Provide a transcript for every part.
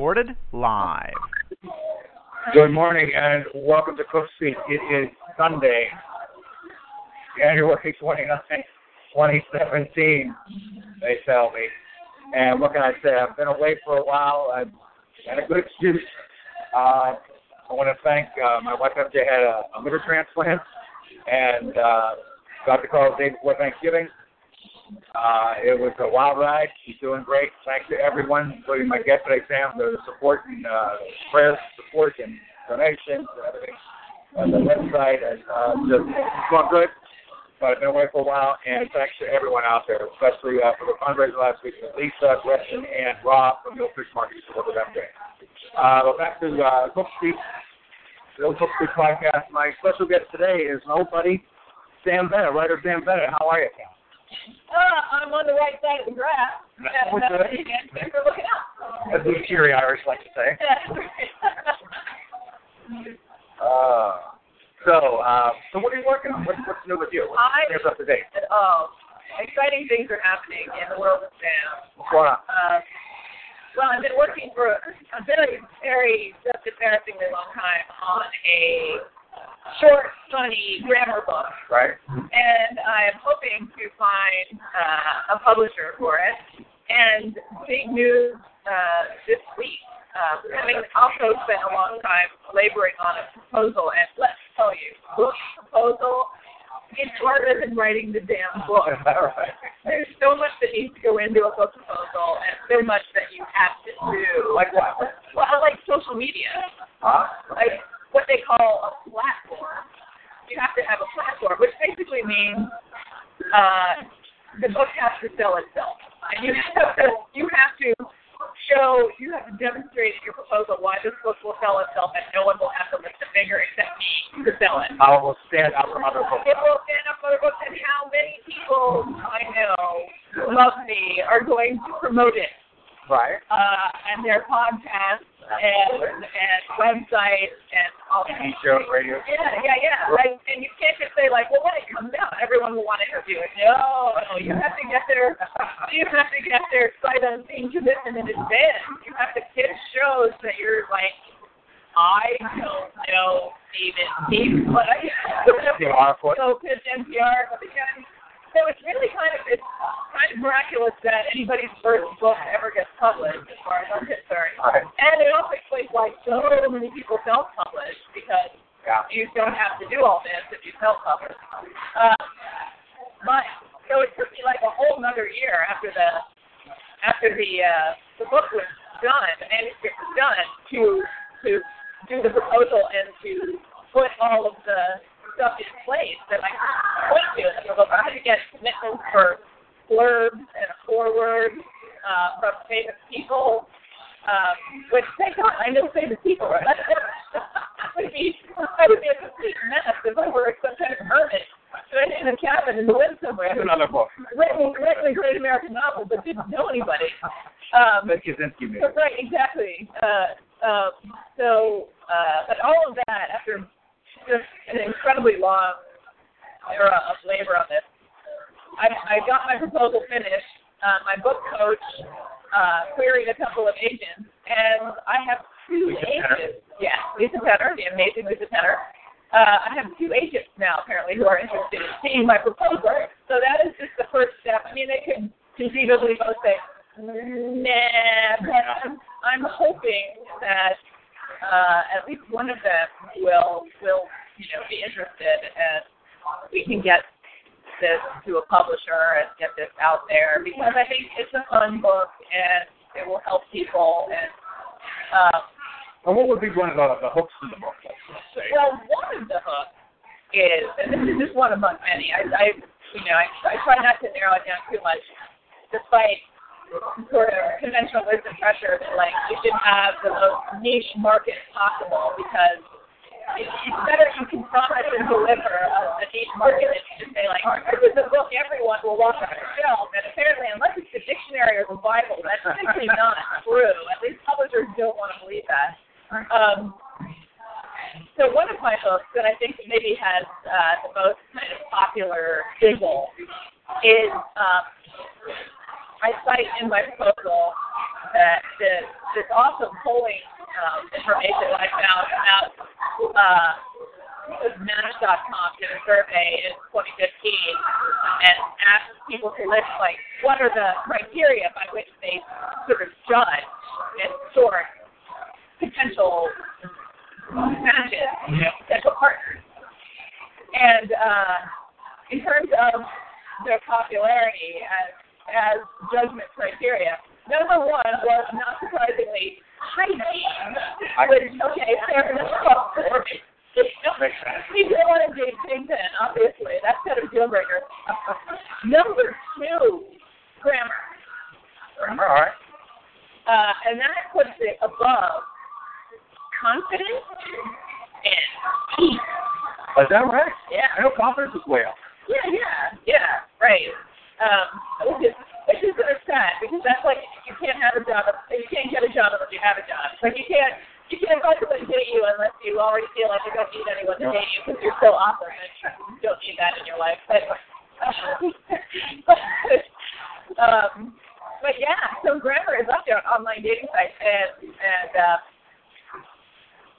Recorded live. Good morning and welcome to Cook Street. It is Sunday, January 29th, 2017, they tell me. And what can I say? I've been away for a while. I've had a good excuse. Uh, I want to thank uh, my wife MJ had a, a liver transplant and uh, got the call the day before Thanksgiving. Uh, it was a wild ride. She's doing great. Thanks to everyone, including my guest today, Sam, for the support and uh, prayers, support, and donations and everything on the website. And, uh, just it's going good. But I've been away for a while, and thanks to everyone out there, especially uh, for the fundraiser last week with Lisa, Gretchen, and Rob from Mill Fish Market with them today. Uh, but back to uh, Cook Street, the Old Cook Street podcast. My special guest today is my old buddy, Sam Bennett, writer Sam Bennett. How are you, Sam? Uh, I'm on the right side of the graph. And, What's uh, that? thanks for looking out. As we cheery Irish like to say. Uh, so, uh, so what are you working on? What's, what's new with you? What's I- what's up to date? oh, exciting things are happening in the world of Sam. What's going on? Uh, well, I've been working for a very, very just embarrassingly long time on a short, funny grammar book, Right? and I am hoping to find uh, a publisher for it. And big news uh, this week. Uh, having also spent a long time laboring on a proposal, and let's tell you, book proposal is harder than writing the damn book. Right. There's so much that needs to go into a book proposal, and so much that you have to do. Like what? Well, like social media, Huh? like what they call a platform. You have to have a platform, which basically means uh, the book has to sell itself, and you have to you have to show you have to demonstrate in your proposal why this book will sell itself, and no one will have to lift a finger except me to sell it. I will stand up from other books. It will stand up for the books, and how many people I know love me are going to promote it Right? uh, and their podcasts and and websites and all that. TV shows, radio. Yeah, yeah, yeah. Right. And you can't just say like, well, when it comes out, everyone will want to interview it. No, no, you have to get their you have to get their sight unseen commitment in advance. You have to pitch shows that you're like, I don't know even Steve, but I it. pitch NPR because so it's really kind of it's kind of miraculous that anybody's first book ever gets published, as far as I'm concerned. Right. And it also explains why so many people self-publish because Yeah. you don't have to do all this if you self-publish. Uh, but so it took me like a whole another year after the after the uh, the book was done, the manuscript was done, to to do the proposal and to put all of the stuff in place that I put to in the proposal. I had to get commitments for blurbs and a foreword uh, from famous people. Um, which thank God I know famous people. Right? I would be I would be a complete mess if I were some kind of hermit sitting in a cabin in the woods somewhere. That's another book. Written, written a great American novel, but didn't know anybody. Um, That Kaczynski movie. Right, exactly. Uh, um, so, uh, but all of that after just an incredibly long era of labor on this, I, I got my proposal finished. Uh, my book coach uh, queried a couple of agents, and I have two Lisa agents. Yeah, Lisa Tener, the amazing Lisa Tener. Uh, I have two agents now apparently who are interested in seeing my proposal. So that is just the first step. I mean, they could conceivably both say, nah, but I'm, I'm hoping that uh, at least one of them will will you know be interested and we can get this to a publisher and get this out there because I think it's a fun book and it will help people and um, And what would be one of the, the hooks in the book? Let's say. well one of the hooks is and this is just one among many I, I you know, I, I try not to narrow it down too much, despite sort of conventional wisdom pressure that like you should have the most niche market possible because it, it's better you can promise and deliver a, niche market than you just say like this is a book everyone will want on their shelf and apparently unless it's the dictionary or the Bible that's simply not true. At least publishers don't want to believe that. Um, so one of my books that I think maybe has uh, the most kind of popular sizzle is um, I cite in my proposal that this, this awesome polling um, information I found about uh, Match.com did a survey in 2015 and asked people to list like what are the criteria by which they sort of judge and sort potential matches, potential partners. And uh, in terms of their popularity as as judgment criteria. Number one was not surprisingly hygiene, which okay, fair enough. We don't want to date Kingpin, obviously. That's kind of a deal breaker. Number two, grammar. Grammar, all right. Uh, and that puts it above confidence and peace. Is that right? Yeah. I know confidence is way up. Yeah, yeah, yeah, right. Um, which is sad because that's like you can't have a job you can't get a job unless you have a job. Like you can't you can't let someone date you unless you already feel like you don't need anyone to date you because you're so awesome and you don't need that in your life. But um, but yeah, so grammar is up there on online dating sites and and uh,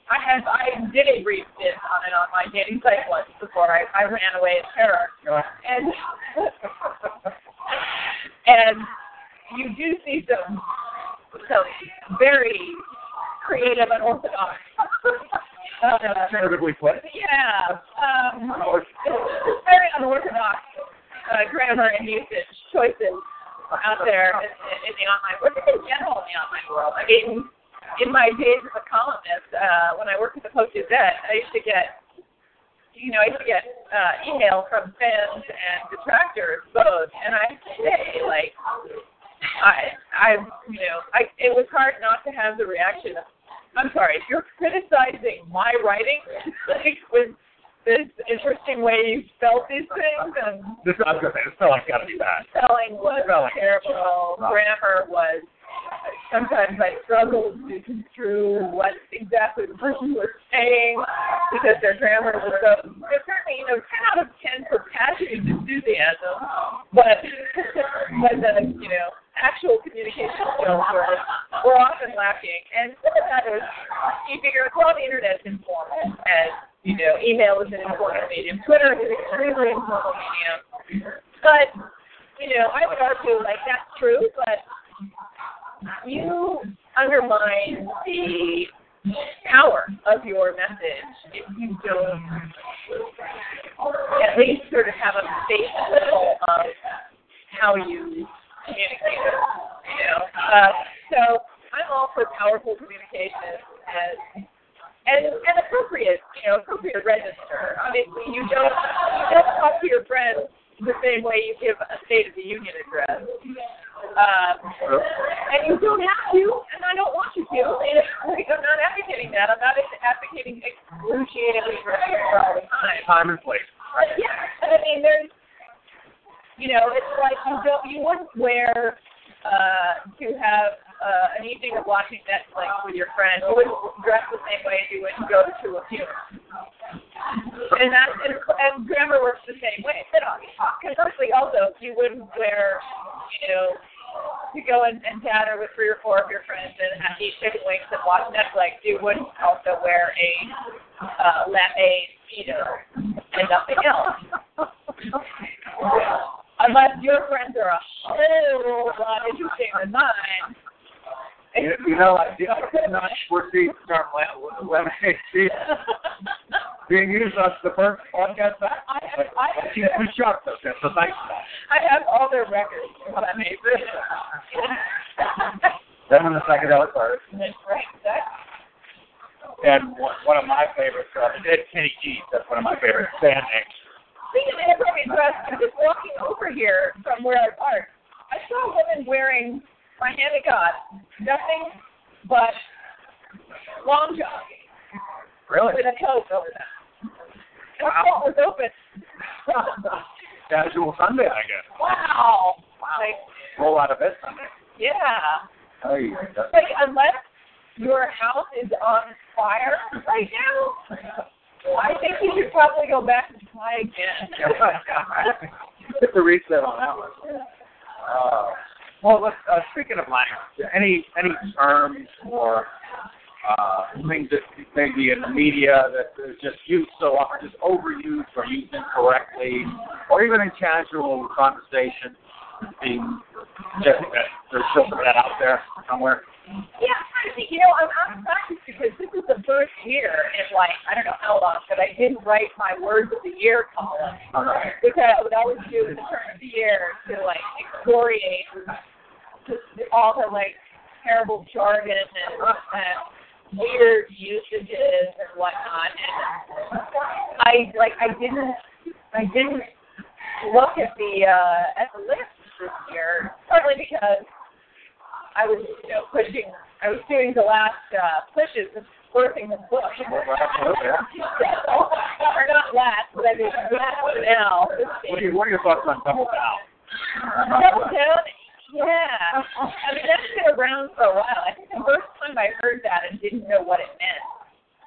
I have I did a brief stint on an online dating site once before I, I ran away in terror. And and you do see some some very creative and orthodox uh, Conservatively put. yeah. Um, very unorthodox uh, grammar and usage choices out there in, in the online world, in general in the online world. I mean, in my days as a columnist, uh, when I worked at the Post Gazette, I used to get, you know, I used to get uh, email from fans and detractors both, and I say, like, I, I, you know, I, it was hard not to have the reaction of, I'm sorry, if you're criticizing my writing, like, with this interesting way you spelled these things, and This, I was to say, this spelling's got to be bad. spelling was Spelling. terrible, grammar was sometimes I struggled to construe what exactly the person was saying because their grammar was so there's certainly, you know, ten out of ten for passion and enthusiasm, but but the you know, actual communication skills were were often lacking. And some of that is you figure well the internet's informal and you know, email is an informal medium. Twitter is an extremely informal medium. But, you know, I would argue like that's true, but you undermine the power of your message if you don't at least sort of have a base level of how you communicate it. You know, uh, so I'm all for powerful communication and and and appropriate, you know, appropriate register. Obviously, you don't you don't talk to your friends the same way you give a State of the Union address. Um, and you don't have to, and I don't want you to. And I'm not advocating that. I'm not advocating excruciatingly grammar all the time. Time and place. But yeah, I mean, there's, you know, it's like you don't, you wouldn't wear uh, to have uh, an evening of watching Netflix with your friend. You wouldn't dress the same way as you would go to a funeral. And that and, and grammar works the same way. Conversely, also, you wouldn't wear, you know, to go and, and gather with three or four of your friends and have eat chicken wings and watch Netflix. You wouldn't also wear a uh, lame speedo and nothing else. Unless your friends are a whole lot interesting than mine. You, you know, I did not foresee the term le- lemonade being used on the first podcast back. I have, I have, She's shocked though, Tim, so thanks for that. I have all their records. Lemonade. Then when the psychedelic part. right. And one, of my favorites, uh, Ed Kenny G, that's one of my favorite band names. speaking of inappropriate dress, I'm just walking over here from where I parked. I saw a woman wearing my hand of God, nothing but long john Really? with a coat over them. Wow. coat was open. Casual Sunday, I guess. Wow. Like, Roll out of bed Sunday. yeah. Hey, Like, unless your house is on fire right now, I think you should probably go back and try again. Hit the reset on that one. Uh, well, let's, uh, speaking of language, any any terms or uh, things that maybe in the media that is just used so often, just overused or used incorrectly, or even in casual conversation, being just that there's just that out there somewhere. Yeah, I'm trying to think. You know, I'm of practice because this is the first year in like I don't know how long that I didn't write my words of the year column. Okay. Because I would always do at the turn of the year to like excoriate just all the like terrible jargon and, and weird usages and whatnot. And I like I didn't I didn't look at the uh at the list this year, partly because I was, you know, pushing. I was doing the last uh, pushes of birthing the book. or not last, but I mean last now. What are, your, what are your thoughts on double down? Double down. Yeah. I mean that's been around for a while. I think the first time I heard that and didn't know what it meant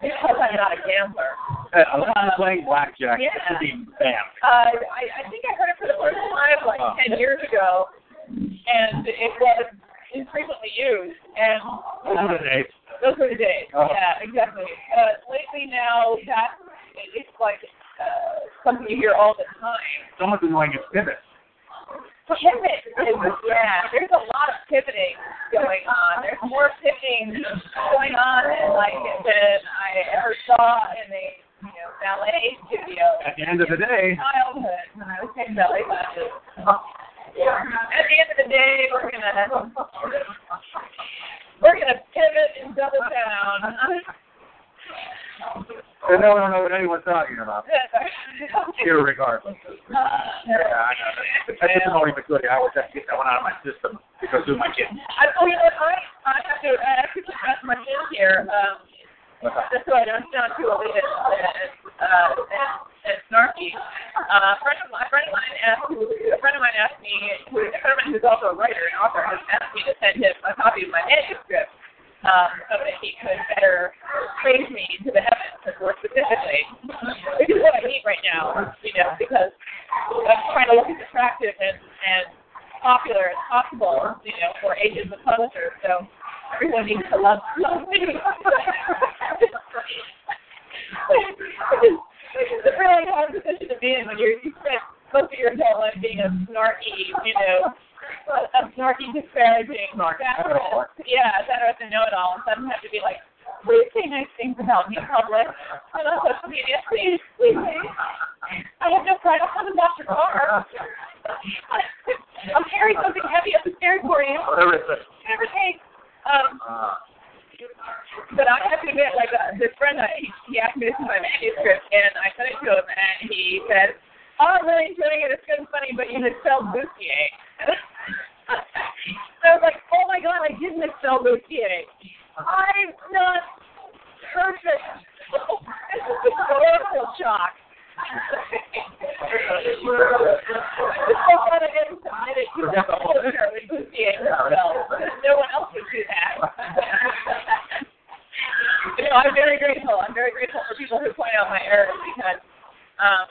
because I'm not a gambler. Uh, unless you're playing blackjack, Yeah. be. Uh, I, I think I heard it for the first time like Oh. ten years ago, and it was infrequently used. And Those are the days. Those were the days. Oh. Yeah, exactly. Uh, lately now, that it's like uh, something you hear all the time. Someone's annoying is pivot. Pivot is yeah. There's a lot of pivoting going on. There's more pivoting going on than like than I ever saw in a you know ballet studio. At the end of the day, childhood when I was taking ballet classes. At the end of the day, we're gonna we're gonna pivot and double down. and no one will know what anyone's talking about. Irregardless. Uh, Yeah, I That's just annoying McGoody. I always have to get that one out of my system because of my kids. I, oh, you know? I I have to I have to press my chin here, um, just so I don't sound too elitist and, uh, and, and snarky. Uh, a friend of mine, a friend of mine asked a friend of mine asked me, who, a friend of mine who's also a writer and author, has asked me to send him a copy of my manuscript. Um, so that he could better praise me to the heavens, more specifically, which is what I need right now, you know, because I'm trying to look as attractive and, and popular as possible, you know, for agents and publishers. So needs to love, love me. it's a really hard position to be in when you're, you spend most of your adult life being a snarky, you know, a, a snarky, disparaging, satirist. Yeah, satirist and know-it-all, and suddenly have to be like, please say nice things about me in public and on social media. Please, please. I have no pride. I'll come and wash your car. I'm carrying something heavy up the stairs for you. Is. Whatever it takes. Um, but I have to admit, like uh, this friend, uh, he, he asked me to send my manuscript, and I sent it to him, and he said, "Oh, I'm really enjoying it. It's good and funny, but you misspelled Bustier." so I was like, "Oh my God, I did misspell Bustier. I'm not perfect. this is a total shock." It's so fun to get submitted to the culture with Bustier misspelled. No one else would do that. you know, I'm very grateful. I'm very grateful for people who point out my errors because um,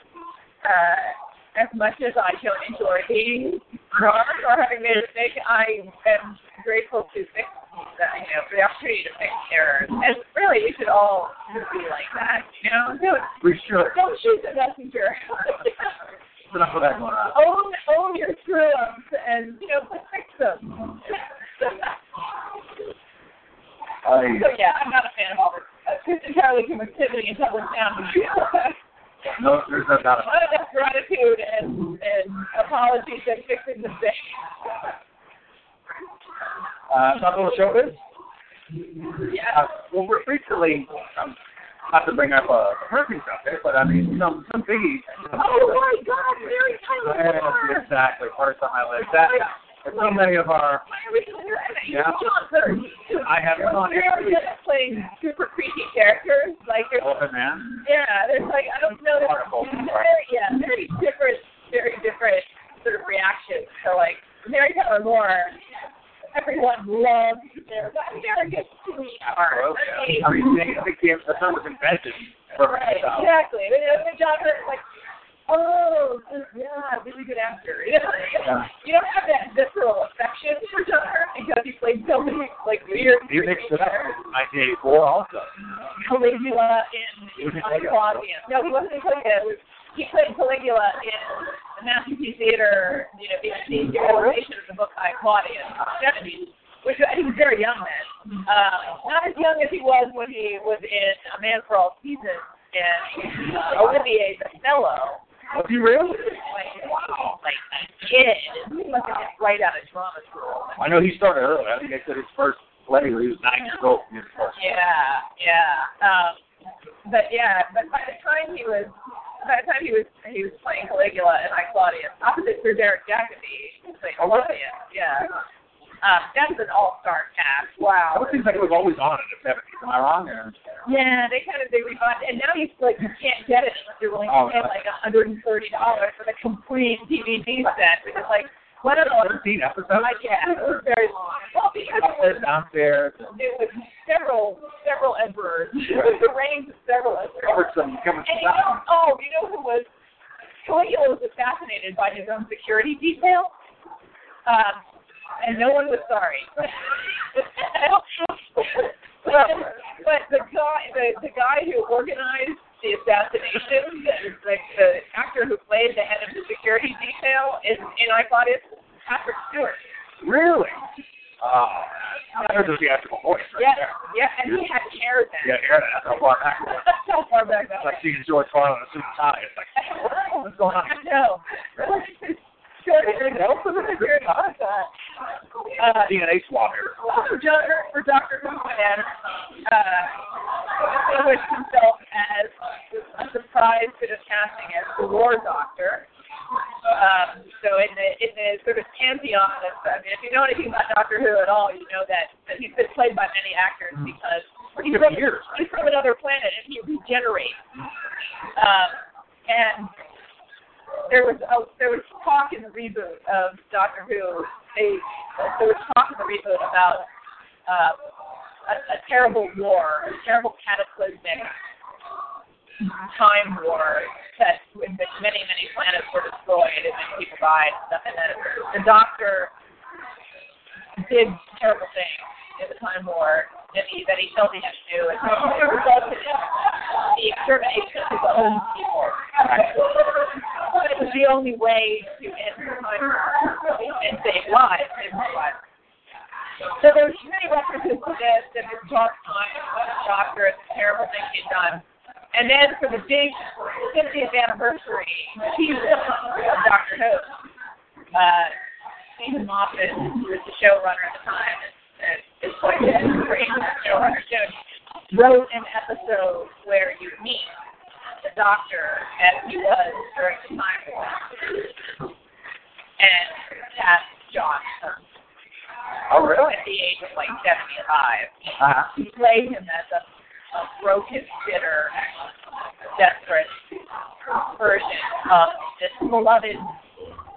uh, as much as I don't enjoy being wrong or having made a mistake, I am grateful to fix that, you know, for the opportunity to fix errors. And really, we should all be like that, you know? Don't, we should. don't shoot the messenger. Enough of that own own your screw ups and you know fix them. I, so yeah, I'm not a fan of all this. It's entirely pivoting and doubling down. no, there's no doubt about Not enough gratitude and and apologies and fixing the thing. Uh, talk a little showbiz. Yeah. Uh, well, recently, um, not to bring up a hurricane subject, but I mean, some some biggies. Oh my God! Mary Tyler Yes, exactly. First on my list. That, so many of our. Yeah. I have They're very good at playing super creepy characters. Like there's, Elephant Man. yeah, there's like I don't know. There's, yeah, very different sort of reactions. So like Mary Tyler Moore, everyone loves their very good I came, the term was invented for exactly Hurt, like, oh, yeah, really good actor. You, know? Yeah. you don't have that visceral affection for John Hurt because he played so many, like, weird, You mixed it up. creepy characters. 1984 also. Caligula in He was in on Caligula. Claudius. No, he wasn't in Caligula. It was, he played Caligula in the Masterpiece Theater, you know, BBC realization of the book by Claudius in the 70s, which he was very young then. Uh, not as young as he was when he was in A Man for All Seasons and Olivier the Fellow. Was he really? Like, wow, like a kid. He must have been right out of drama school. I know he started early. I think they said his first play when he was nine years old. Yeah, yeah. Um, but yeah, but by the time he was, by the time he was, he was playing Caligula and I Claudius, opposite Sir Derek Jacobi, who played Oh, really? Claudius. Yeah. Um, that's an all-star cast. That Wow. would seem like it was always on in the 70s. Yeah, they kind of they revived, and now you like you can't get it unless you're willing Oh, to pay like a hundred and thirty dollars for the complete DVD set, which is like what an 13 episodes? I guess it was very long. Well, because it was downstairs. it was several several emperors. It was the reigns of several emperors. Covered some, covered And some you know, oh, you know who was Caligula was assassinated by his own security detail, um, and no one was sorry. but, but the guy, the the guy who organized the assassination, the, the, the actor who played the head of the security detail, is in I Claudius, Patrick Stewart. Really? Oh, there's a theatrical voice right Yeah, there. yeah, and he had hair then. Yeah, hear that. How far back? was? That's how far back that It's like seeing George Carlin in a suit and tie. It's like, what's going on? I know. Uh, DNA swab here. for for Dr. Who and uh, distinguished himself as a surprise to the casting as the War Doctor. Um, so in the in the sort of pantheon of, I mean, if you know anything about Doctor Who at all, you know that, that he's been played by many actors because he's from, Years. he's from another planet and he regenerates. Um, and there was a, there was talk in the reboot of Doctor Who. They there was talk in the reboot about uh, a, a terrible war, a terrible cataclysmic time war that in which many many planets were destroyed and many people died and stuff. And then the Doctor did terrible things in the time war that he that he felt he had to do, and it resulted in the extermination of his own people. The only way to end the and save lives. So there's many references to this and this dark time of the Doctor and the terrible things he'd done. And then for the big 50th anniversary season of Doctor Who, uh, Steven Moffat, who was the showrunner at the time, and is quite a great showrunner wrote an episode where you meet the Doctor as he was during the time war, and cast John Hurt Oh, really? at the age of like 75 Uh-huh. he played him as a, a broken, bitter, desperate version of this beloved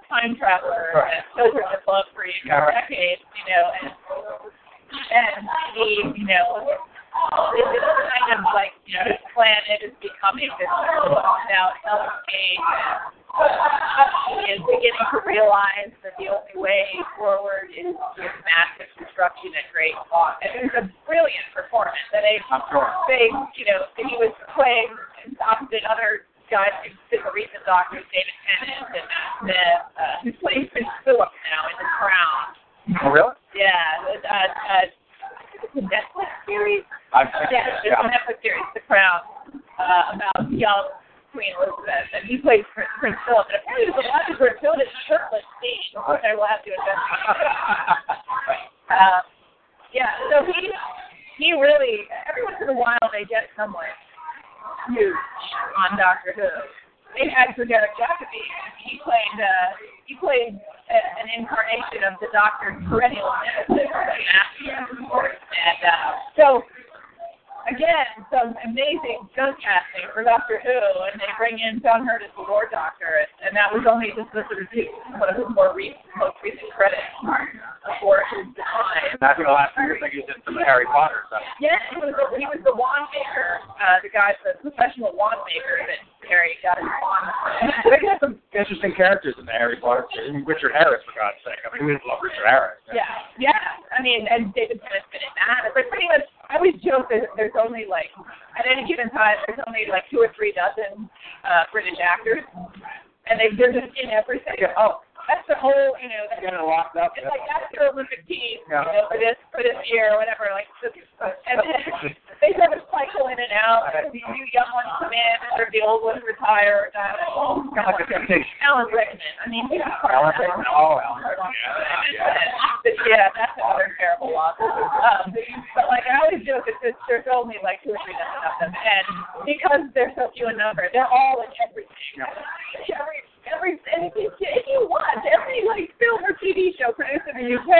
time traveler Right. that children have loved for you for right. decades, you know, and and he, you know, this is kind of like, you know, his planet is becoming this now hellscape and is beginning to realize that the only way forward is with massive destruction at great cost. And it was a brilliant performance. And a sure. you know, he was playing opposite other guys who've the recent doctors, David Tennant and Smith, uh, who plays Prince Philip now in The Crown. Oh, really? Yeah, uh, uh, it's a Netflix series. I've Yeah, it's yeah. a Netflix series, The Crown, uh, about young Queen Elizabeth, and he plays Prince, Prince Philip. And apparently, there's a lot of gratuitous shirtless scenes, which I will have to investigate. uh, yeah, so he he really every once in a while they get someone huge on Doctor Who. they had Derek Jacobi. He played uh, he played a, an incarnation of the Doctor's perennial and uh, so again, some amazing stunt casting for Doctor Who, and they bring in John Hurt as the War Doctor, and that was only just the sort of one of his more recent, most recent credits before his. I think the last years, think he did some Harry Potter stuff. Yeah, he was the, he was the wand maker, uh, the guy, the professional wand maker that Harry got his wand. They got some interesting characters in the Harry Potter series. Richard Harris, for God's sake. I mean, we love Richard Harris. Yeah, yeah. I mean, and David Tennant's been in that. But pretty much, I always joke that there's only like at any given time there's only like two or three dozen uh, British actors, and they they're just in everything. Oh, That's the whole, you know. That's, getting locked up. it's like that's your Olympic team, Yeah. you know, for this for this year or whatever. Like, the, and then they sort of cycle in and out. and These new young ones come in, and the old ones retire. Uh, like temptation. Alan Rickman. I mean, part Alan. Rickman. Oh, Alan Rickman. Yeah, yeah. Yeah, that's another terrible loss. Um, but like I always joke, it's there's only like two or three dozen of them, and because they're so few in number, they're all in everything. Every every and if you if you watch every like film or TV show produced in the UK,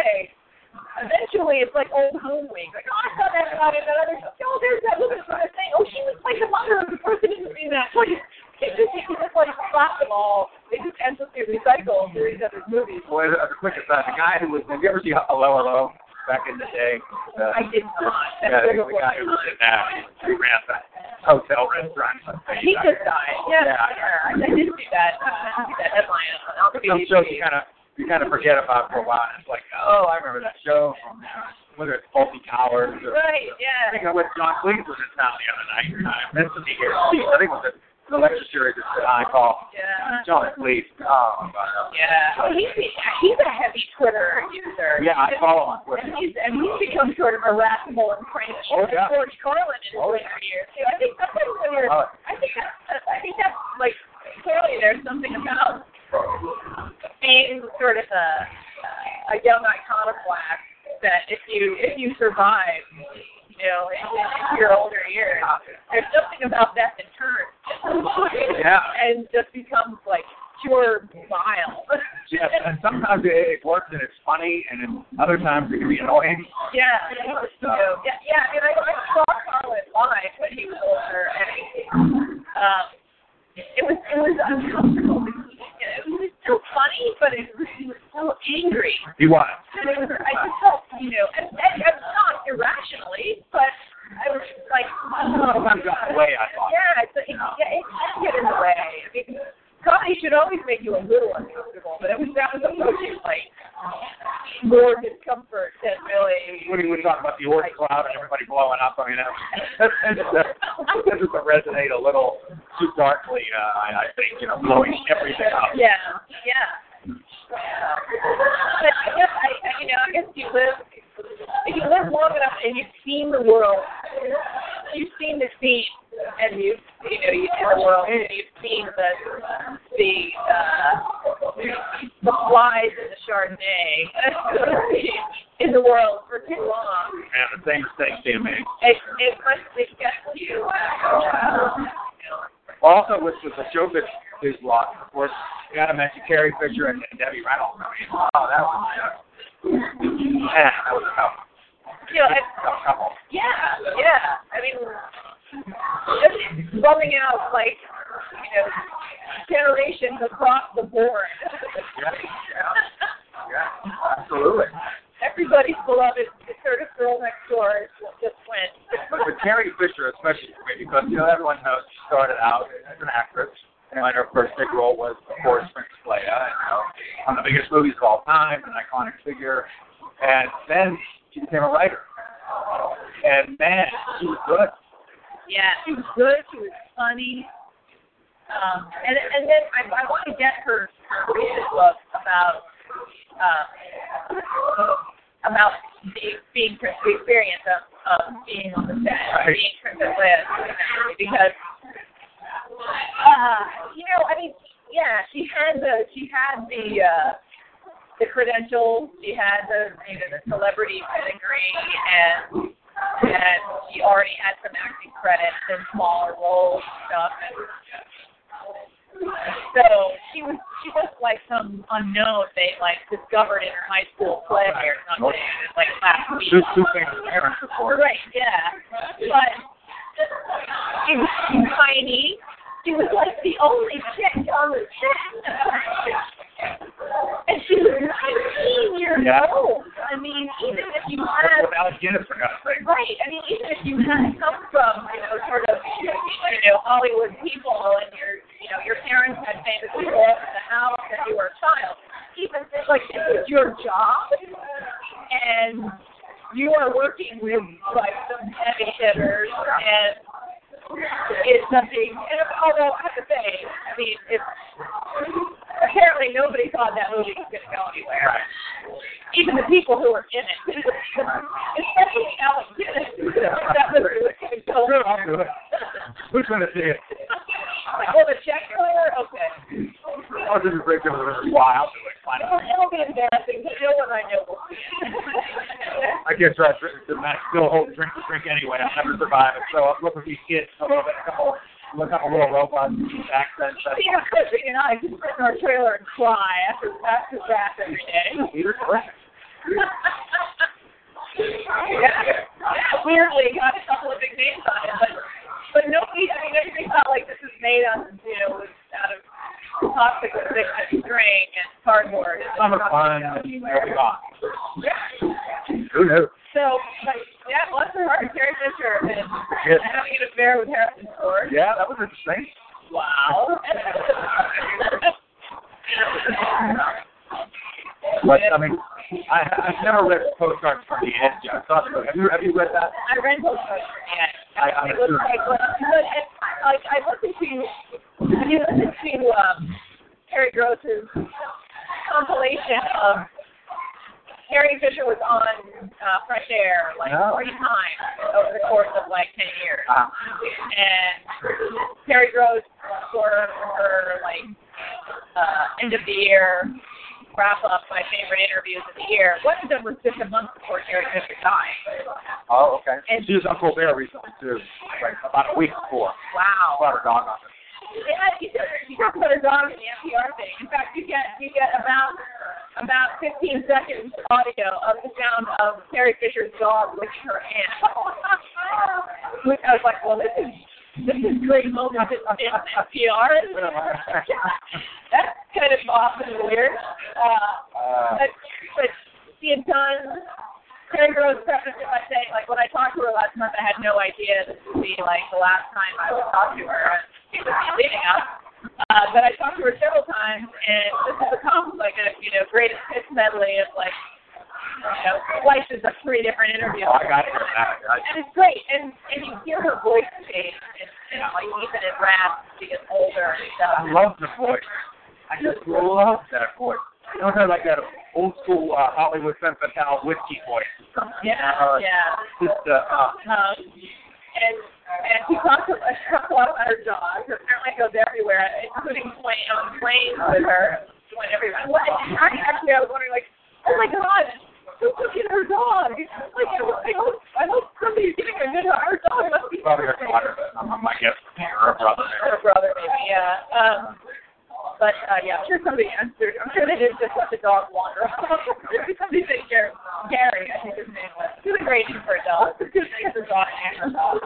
eventually it's like old home week. Like, oh, I saw that about it. Another, oh, there's that little sort of thing. Oh, she was like the mother of the person in in that. Like, it just, it just like slap them all. They just endlessly recycle through each other's movies. Boy, the quick aside, the guy who was, have you ever seen Hello Hello back in the day? The, I did not. yeah, the, the guy who was in that, he ran the hotel restaurant. He just died. Yeah, Yeah. yeah. I did see that. I did see that headline on Some shows you kind of you kind of forget about for a while. It's like, oh, I remember that show from uh, whether it's Fawlty Towers or Right. Yeah. I think I went John Cleese was in town the other night. I meant to here. I think it was the, the lecture series that I call Yeah. John Cleese. Oh. Yeah. Well, he's he's a heavy Twitter user. Yeah, I follow him on Twitter. And he's and he's become sort of irascible and cranky. Oh, yeah. George Carlin in his Oh, later years too. I think sometimes when you're, Oh. I think that's, I think that's like clearly there's something about being sort of a a young iconoclast that if you if you survive, you know, in, in your older years, there's something about that that turns. Yeah. And just becomes like pure vile. Yes, and sometimes it, it works and it's funny, and then other times it can be annoying. Yeah, you yeah, yeah. I mean, I, I saw Carlin live when he was older, and um, it was it was uncomfortable. It was still funny, but it was, he was so angry. He was. And it was, I just felt, you know, and, and, and not irrationally, but I was like, Sometimes got in the way, I thought. yeah, it's, it, yeah, it can get in the way. I mean, comedy should always make you a little uncomfortable, but it was that was approaching like more discomfort than really. When he would talk about the Orange Cloud and everybody blowing up, I mean, that, that, that, just, that just resonate a little too darkly, uh, I, I think, you know, blowing everything up. Yeah, yeah. But I guess I, I, you know, I guess you live, if you live long enough and you've seen the world, you've seen the scene, and you've, you know, you've seen the world, and you've seen the, the, uh, the flies in the Chardonnay in the world for too long. And the same mistakes being made. It, it must suggest you. Also, with, with the Showbiz News blog, of course, to Carrie Fisher and, Debbie Reynolds. Oh, that was, man, that was a tough, You know, tough couple. Yeah, yeah. I mean, just bumming out like you know generations across the board. Yeah, yeah, yeah, absolutely. Everybody's beloved sort of girl next door just went. But Carrie Fisher, especially for me, because you know everyone knows she started out as an actress, and her first big role was, of course, Princess Leia, you know, one of the biggest movies of all time, an iconic figure. And then she became a writer, and man, she was good. Yeah, she was good. She was funny. Um, and and then I, I want to get her, her recent book about uh, about the, being the experience of, of being on the set, Right. being Princess Leia, because uh, you know, I mean, yeah, she had the she had the uh, the credentials, she had the you know the celebrity pedigree, and and she already had some acting credits in smaller roles and stuff. And So she was she was like some unknown they like discovered in her high school play or something. Like last week. Two, two famous parents, of course. Right, yeah. But she was tiny. She was like the only chick on the set. And she was 19 years Yeah. old. I mean, even if you had Without for God's. Right. I mean, even if you had come from, you know, sort of, you know, Hollywood people and your, you know, your parents had famous people in the house and you were a child, even if, like, this is your job and you are working with, like, some heavy hitters and it's something, and although I have to say, I mean, it's, apparently nobody thought that movie was going to go anywhere even the people who were in it, especially Alec Guinness, that was really I'll do it. Who's going to see it? Like, oh, the check clear? Okay. Oh, this is great. This is why I'll do it. Fine. It'll, it'll be embarrassing, but no one I know will see it. I guess right. The still hold drink to drink anyway. I'll never survive it. So I'm looking for these kids. A little bit, a couple, look up a little robots, accents. You know, you know, I just sit in our trailer and cry after, after that every day. Peter, correct. yeah. Weirdly, got a couple of big names on it, but but nobody. I mean, everything felt like this was made on you know was out of toxic addicted string and cardboard. Summer fun. going and anywhere. There we go. Yeah. Who knew? So, but yeah, bless her heart, Carrie Fisher, and Yes. having an affair with Harrison Ford. Yeah, that was interesting. Wow. But I mean, I I've never read postcards from the edge. I thought so. Have you have you read that? I read those books yet. I- I'm it was sure. like, but, but it, like I listened to, have you listened to um, Terry Gross's compilation of Carrie Fisher was on uh, Fresh Air like Oh. 40 times over the course of like 10 years. Ah. And Terry Gross for her like uh, end of the year wrap up my favorite interviews of the year. One of them was just a month before Carrie Fisher died. Oh, okay. And- she was on Colbert recently too, like about a week before. Wow. Brought her dog on it. Yeah, you, you talk about her dog in the NPR thing. In fact, you get you get about about 15 seconds audio of the sound of Carrie Fisher's dog licking her hand. Which I was like, well, this is this is great moment in, NPR. That's kind of awesome and weird. Uh, Uh, but but she had done. Terry Gross prefaced it by saying, like, when I talked to her last month, I had no idea this would be like the last time I would talk to her. And it was leading up. Uh, but I talked to her several times, and this has become like a you know greatest hits medley of like you know slices of three different interviews. oh, I got it. I, And it's great, and and you hear her voice change, and you know, like even in rap, she gets older and stuff. I love the voice. I just love that voice. You know, kind of like that old school uh, Hollywood femme fatale whiskey voice. Yeah, Uh, yeah. Just uh, uh, Um, and and she talks, a- a lot about her dog. Apparently goes everywhere, including plane, on planes with her. She went everywhere. What? I actually I was wondering like, oh my god, who's looking at her dog? Like I hope I hope somebody's giving her good her dog must be probably her daughter. I'm my guess. Or her brother. her brother maybe, yeah. Um but uh, yeah, I'm sure somebody answered. I'm sure they didn't just let the dog wander off. somebody said Gary, Gary, I think his name was. It's a great name for a dog. It's a good name for a dog and her dog.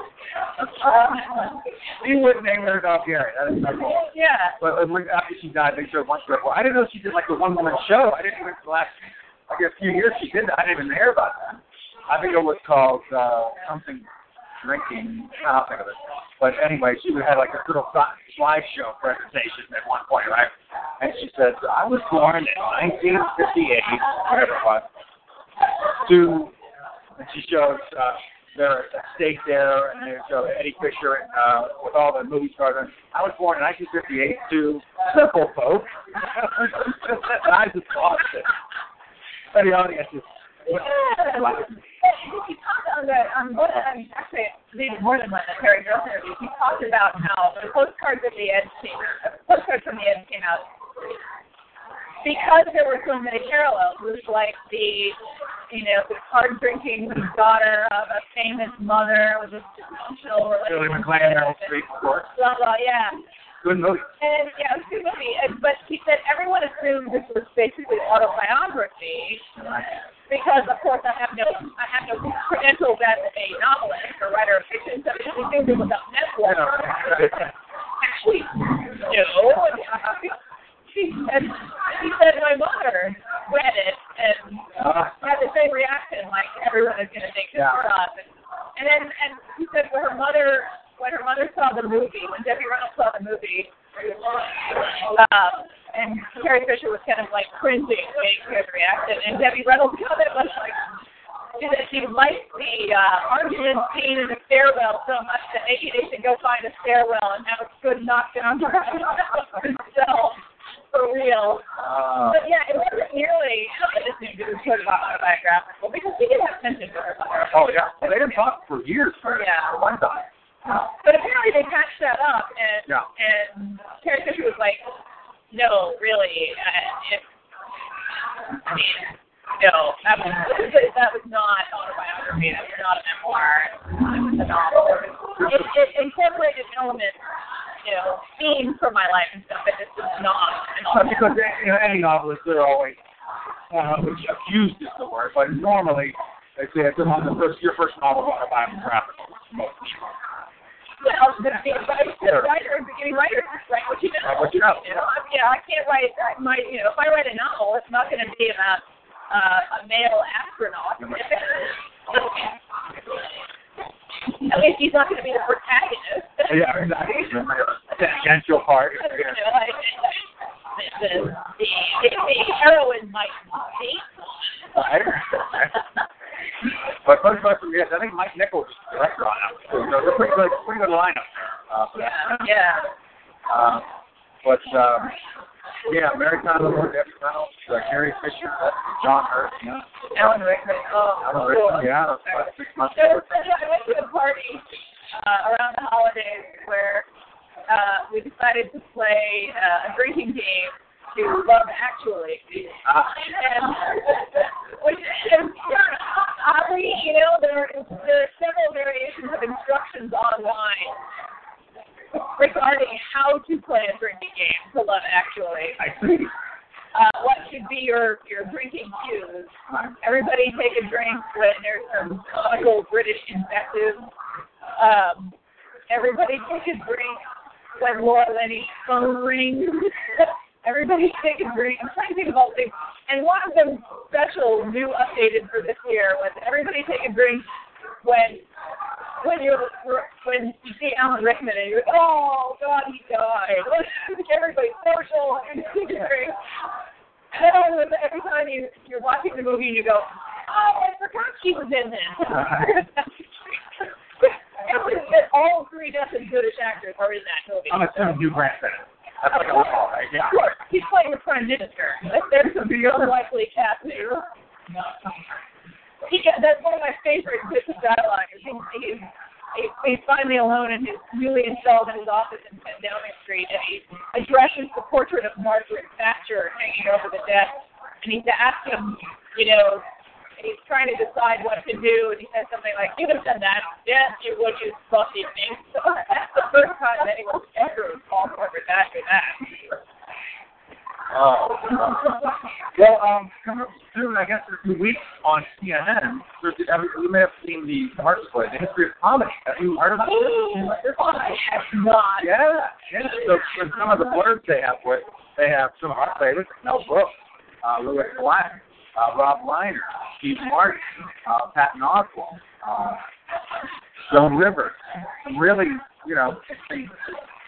Um, You would name her dog Gary. That is so cool. yeah. But uh, when- after she died, they showed one clip. Well, I didn't know she did like the one woman show. I didn't even the last, I guess, few years she did that. I didn't even hear about that. I think it was called uh, something drinking. I don't think of it. But anyway, she had like this little si- slideshow presentation at one point, right? And she said, I was born in 1958, whatever it was, to, and she shows uh, their estate there, and they show Eddie Fisher uh, with all the movie stars. And I was born in 1958 to simple folk. I just lost it. And the audience is Yeah. He talked on the on one I mean actually maybe more than one Terry Gross interview. He talked about how the postcards of the Edge came postcards from the Edge came out because there were so many parallels with like the you know the hard drinking daughter of a famous mother with a dysfunctional Billy relationship. MacLaine, Meryl Streep, of course. Blah blah yeah. Good movie. And yeah, it was a good movie. And, but he said everyone assumed this was basically autobiography because, of course, I have no I have no credentials as a novelist or writer of fiction, so he assumed it was a memoir. Actually, no. She said she said my mother read it and Uh, had the same reaction, like everyone is going to think this Yeah. is up. And, and then, and she said when her mother, when her mother saw the movie, when Debbie Reynolds saw the movie, um, and Carrie Fisher was kind of like cringing when she heard the reaction, and Debbie Reynolds comment was like, she said she liked the uh, scene in the stairwell so much that maybe they should go find a stairwell and have a good knockdown for herself. For real. uh, But yeah, it wasn't nearly I just knew it was sort of autobiographical because he did have mention to her mother. oh yeah. Well, they didn't talk for years. For Yeah. One time. But apparently they patched that up and Yeah. and Carrie Fisher was like, No, really, uh, it I mean no, that was that was not autobiography, that was not a memoir, it was a novel. It, it incorporated elements, you know, themes from my life and stuff, but this was not an But autobiography. because you know, any novelist, they're always uh, accused is the word, but normally they say it's on the first your first novel is autobiographical. Most people. Well, the, the advice the writer, beginning writer, write what you know. Write what you know. You know, I, yeah, I can't write I- my. You know, if I write a novel, it's not going to be about uh, a male astronaut. At least he's not going to be the protagonist. Yeah, exactly. The essential part. You know, like, the, the, the, heroine might date Right. But first question, yes, I think Mike Nichols is the director on it. So a pretty good, pretty good lineup there. Uh. Yeah, yeah. Uh, but um, yeah, Mary Tyler Moore, Debbie Reynolds, uh, Carrie Fisher, John Hurt, yeah, Alan Rickman. Oh, Alan cool. Rickman, yeah, about six months. So I went to a party uh, around the holidays where uh, we decided to play uh, a drinking game to Love Actually. Uh, And which is oddly, you know, there there are several variations of instructions online regarding how to play a drinking game to Love Actually. I see. Uh, what should be your your drinking cues? Everybody take a drink when there's some comical British invective. Um, everybody take a drink when Laura Linney's phone rings. everybody take a drink. I'm trying to think of all the things. And one of them special, new, updated for this year was everybody take a drink when when you when you see Alan Rickman and you're like, oh God, he died. Everybody's social and take a drink. And then every time you you're watching the movie and you go, oh, I forgot she was in this. All three dozen British actors are in that movie. I'm assuming Hugh Grant's in it. That's like a rule, right? Yeah. Of course, he's playing the prime minister. There's some unlikely casting. He got, that's one of my favorite bits of dialogue. Is he, he's, he- he's finally alone and he's really installed in his office in Downing Street, and he addresses the portrait of Margaret Thatcher hanging over the desk, and he's asking, you know, he's trying to decide what to do, and he says something like, "You'd have done that, yes, you would, you fussy thing." So that's the first time anyone's ever called Margaret Thatcher that. Uh, well, um, coming up soon, I guess, in a few weeks on CNN, there's, you may have seen the art display, the history of comedy. Have you heard about this? I have not. Yeah, yeah. So, so some of the blurbs they have with, they have some of our favorites, Mel Brooks, uh, Lewis Black, uh, Rob Reiner, Steve Martin, uh, Patton Oswalt, uh, Joan Rivers. Really, you know,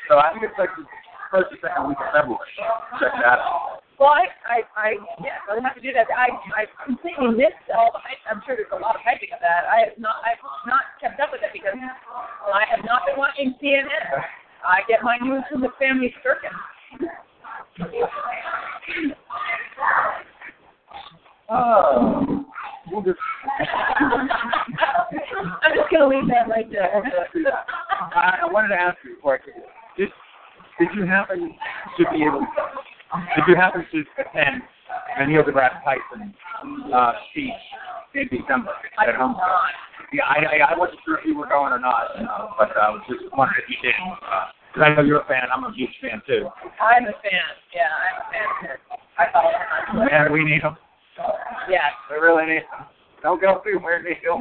so I think it's like the first or second week of February. Check that out. Well, I, I, I, yes, I'll have to do that. I, I completely missed all the hype. I'm sure there's a lot of hyping of that. I have not, I've not kept up with it because I have not been watching CNN. I get my news from the family circus. Oh, we'll just. I'm just gonna leave that right there. I, I wanted to ask you before I could. Did, did you happen to be able? Did you happen to attend any of the Neil deGrasse Tyson uh, speech in December I at home? Yeah, I, I I wasn't sure if you were going or not, uh, but I was just wondering if you did. Uh, 'Cause I know you're a fan. I'm a huge fan too. I'm a fan. Yeah, I'm a fan. I follow him. And we need them. Yes. We really need them. Don't go through where Neil.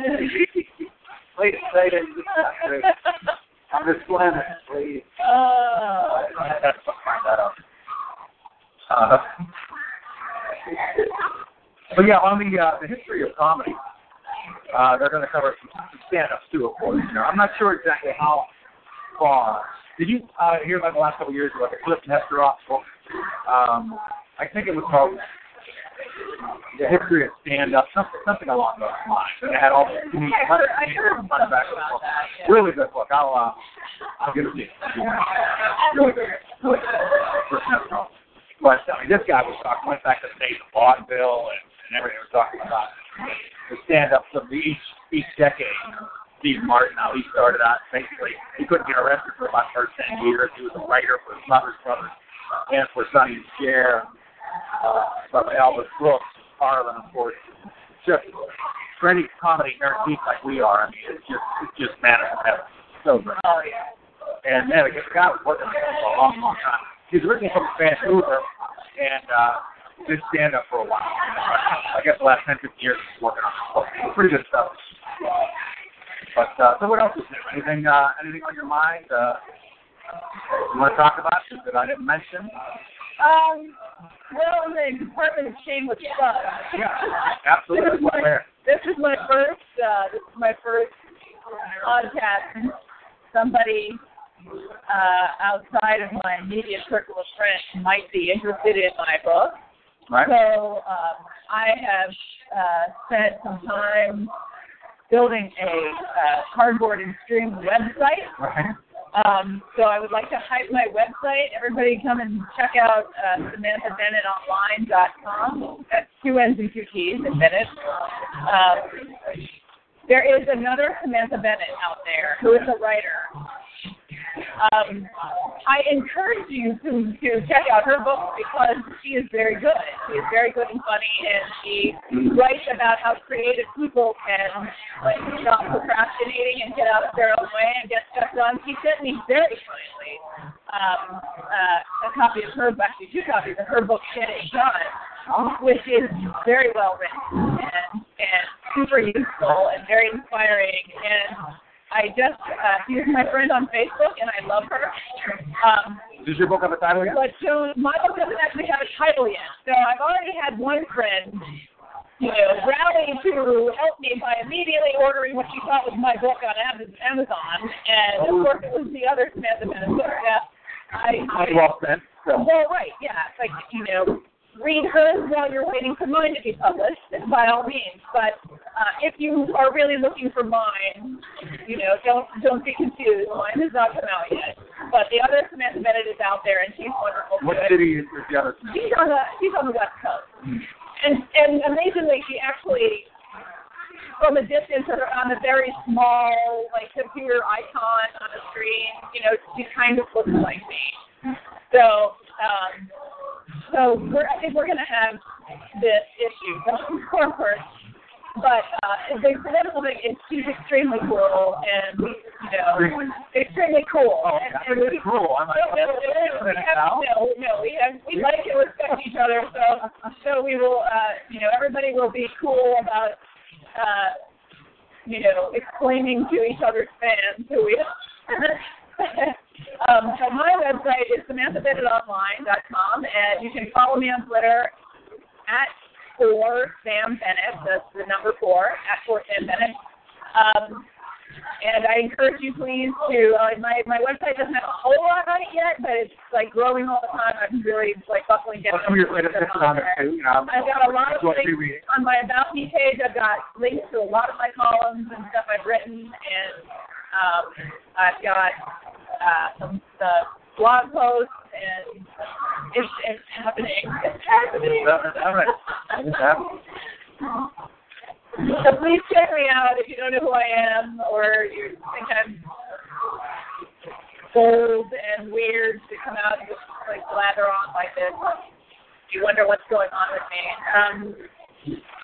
Please say it. On this planet, please. Oh. Uh, but yeah, on the uh, the history of comedy, uh, they're going to cover some, some stand-ups too, of course. You know, I'm not sure exactly how far. Did you uh, hear about the last couple of years about the Kliph Nesteroff book? Um, I think it was called The History of Stand-Up, something, something along those lines. And it had all the I heard, I heard something front back about that. Yeah. Really good book. I'll uh, I'll give it to you. Really good. Really good. But I mean, this guy was talking went back to the days of vaudeville and, and everything. He was talking about the stand-ups of each each decade. Steve Martin, how he started out. Basically, he couldn't get arrested for about the first ten years. He was a writer for Smothers Brothers and for Sonny and Cher. Uh, from Elvis Brooks, Harlan, of course. Just any comedy nerd geek like we are, I mean, it's just it's just manna from heaven. So great. Oh. And man, the guy was working on it for a long, long time. He's originally from Vancouver and uh, did stand up for a while. I guess the last 10, 15 years he's working on it. Pretty good stuff. But uh, so what else is new? Anything, uh, anything on your mind? Uh, you want to talk about that I didn't mention? Um. Well, in the Department of Shameless Fun. Yeah, absolutely. This is my, this is my first. Uh, this is my first podcast. Somebody uh, outside of my immediate circle of friends might be interested in my book. Right? So um, I have uh, spent some time building a uh, cardboard and string website. Right. Um, so I would like to hype my website. Everybody come and check out uh, SamanthaBennettOnline.com. That's two N's and two T's at Bennett. Um, there is another Samantha Bennett out there who is a writer. Um, I encourage you to, to check out her book because she is very good. She is very good and funny, and she writes about how creative people can like stop procrastinating and get out of their own way and get stuff done. She sent me very kindly um, uh, a copy of her, actually two copies of her book, Get It Done, which is very well written and, and super useful and very inspiring. And I just, uh, she's my friend on Facebook, and I love her. Um, Does your book have a title yet? but so my book doesn't actually have a title yet. So I've already had one friend, you know, rally to help me by immediately ordering what she thought was my book on Amazon, and of course it was the other Samantha book. Yeah, I, Pretty well. So. well, right, yeah, it's like you know, read hers while you're waiting for mine to be published, by all means. But uh, if you are really looking for mine, you know, don't don't be confused. Mine has not come out yet, but the other Samantha Bennett is out there, and she's wonderful. What too. city is the other? She's on the she's on the west coast, and and amazingly, she actually. From a distance, or on a very small, like computer icon on the screen, you know, she kind of looks like me. So, um, so we're, I think we're going to have this issue going forward. But uh, the political thing is she's extremely cool and you know extremely cool. Oh, and, and we, Cool. I'm like, no, no, no, we have, no, no, we have, we like to respect each other, so so we will, uh, you know, everybody will be cool about, uh, you know, explaining to each other's fans who we um, so my website is SamanthaBennettOnline.com, and you can follow me on Twitter at four Sam Bennett. That's the number four at four Sam Bennett. Um, and I encourage you, please, to uh, my my website doesn't have a whole lot on it yet, but it's like growing all the time. I'm really like buckling down. Well, your on there. You know, I've got a lot of links on my About Me page. I've got links to a lot of my columns and stuff I've written, and um, I've got uh, some the blog posts, and it's it's happening. It's happening. All right. It's happening. So please check me out if you don't know who I am or you think I'm bold and weird to come out and just like blather on like this. You wonder what's going on with me. Um,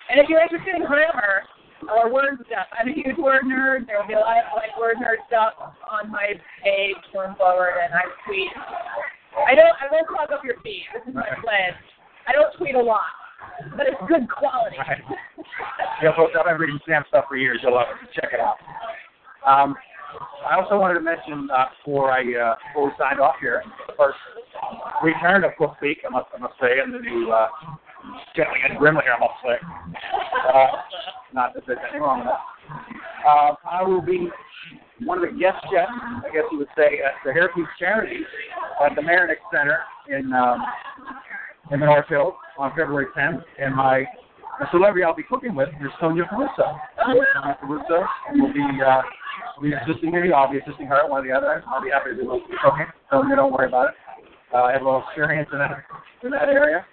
and if you're interested in grammar, or word stuff. I'm a huge word nerd. There will be a lot of like word nerd stuff on my page going forward, and I tweet. I don't. I won't clog up your feed. This is my pledge. I don't tweet a lot, but it's good quality. Right. Yeah, folks, I've been reading Sam stuff for years. You'll love it. Check it out. Um, I also wanted to mention uh, before I uh, before we signed off here, the first return of Book Week, I must I must say, and the new uh, gently and grimly here, I must say. Uh, not that there's anything wrong with that. Uh, I will be one of the guest chefs, I guess you would say, at the Hair Peace Charity at the Marinick Center in um, in the North Hills on February 10th, and my the celebrity I'll be cooking with is Sonia Caruso. Sonia Caruso will be uh, will be assisting me. I'll be assisting her, at one or the other. I'll be happy to do cooking, so don't worry about it. Uh, I have a little experience in that in that area.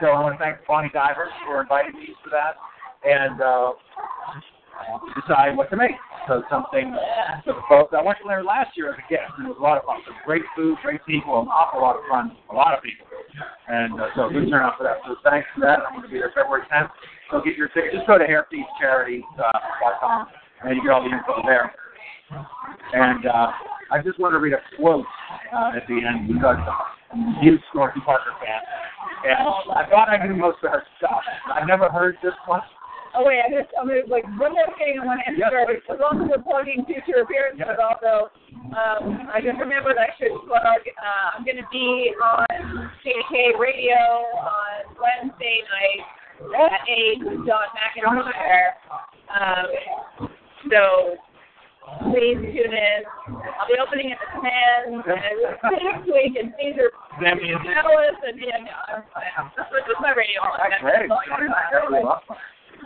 So I want to thank Bonnie Divers for inviting me to that, and uh, decide what to make. So something for the folks. I went there last year as a guest, and it was a lot of fun. So great food, great people, an awful lot of fun, a lot of people, and uh, so good turnout for that. So thanks for that. I'm going to be there February 10th. So get your tickets. Just go to hairpiececharity.com, and you get all the info there. And uh, I just want to read a quote uh, at the end because huge Dorothy Parker fan. And I thought I knew most of her stuff. I've never heard this one. Oh wait, I just I'm like one more thing I want to answer. please. As long as we're plugging future appearances, Yes. also um, I just remembered I should plug. Uh, I'm going to be on KK Radio on Wednesday night at eight with John McIntyre. Um, so please tune in. I'll be opening at the ten and next week, and these are Sammy and panelists and yeah, this is my radio. That's great.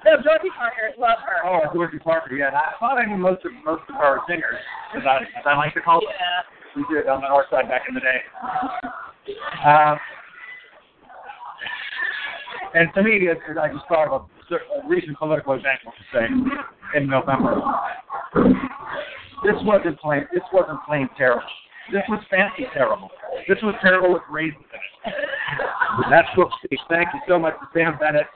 No, Dorothy Parker, love her. Oh, Dorothy Parker, yeah. I thought I knew most of most of her singers, as I, I like to call them. Yeah. We did on the north side back in the day. Um, and to me, I just thought of a recent political example to say in November. This wasn't plain. This wasn't plain terrible. This was fancy terrible. This was terrible with raisins in. That's what speak. Thank you so much to Sam Bennett,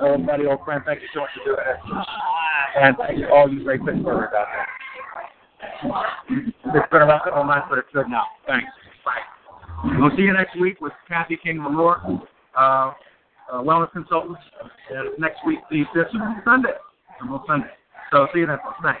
old buddy, old friend. Thank you so much for doing it. And thank you all you great Pittsburghers out there. It's been about a couple months, but it's good now. Thanks. We'll see you next week with Kathy King Lamore, uh, uh, wellness consultants. And next week, the this Sunday, and we'll Sunday. So see you then. Thanks.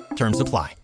Terms apply.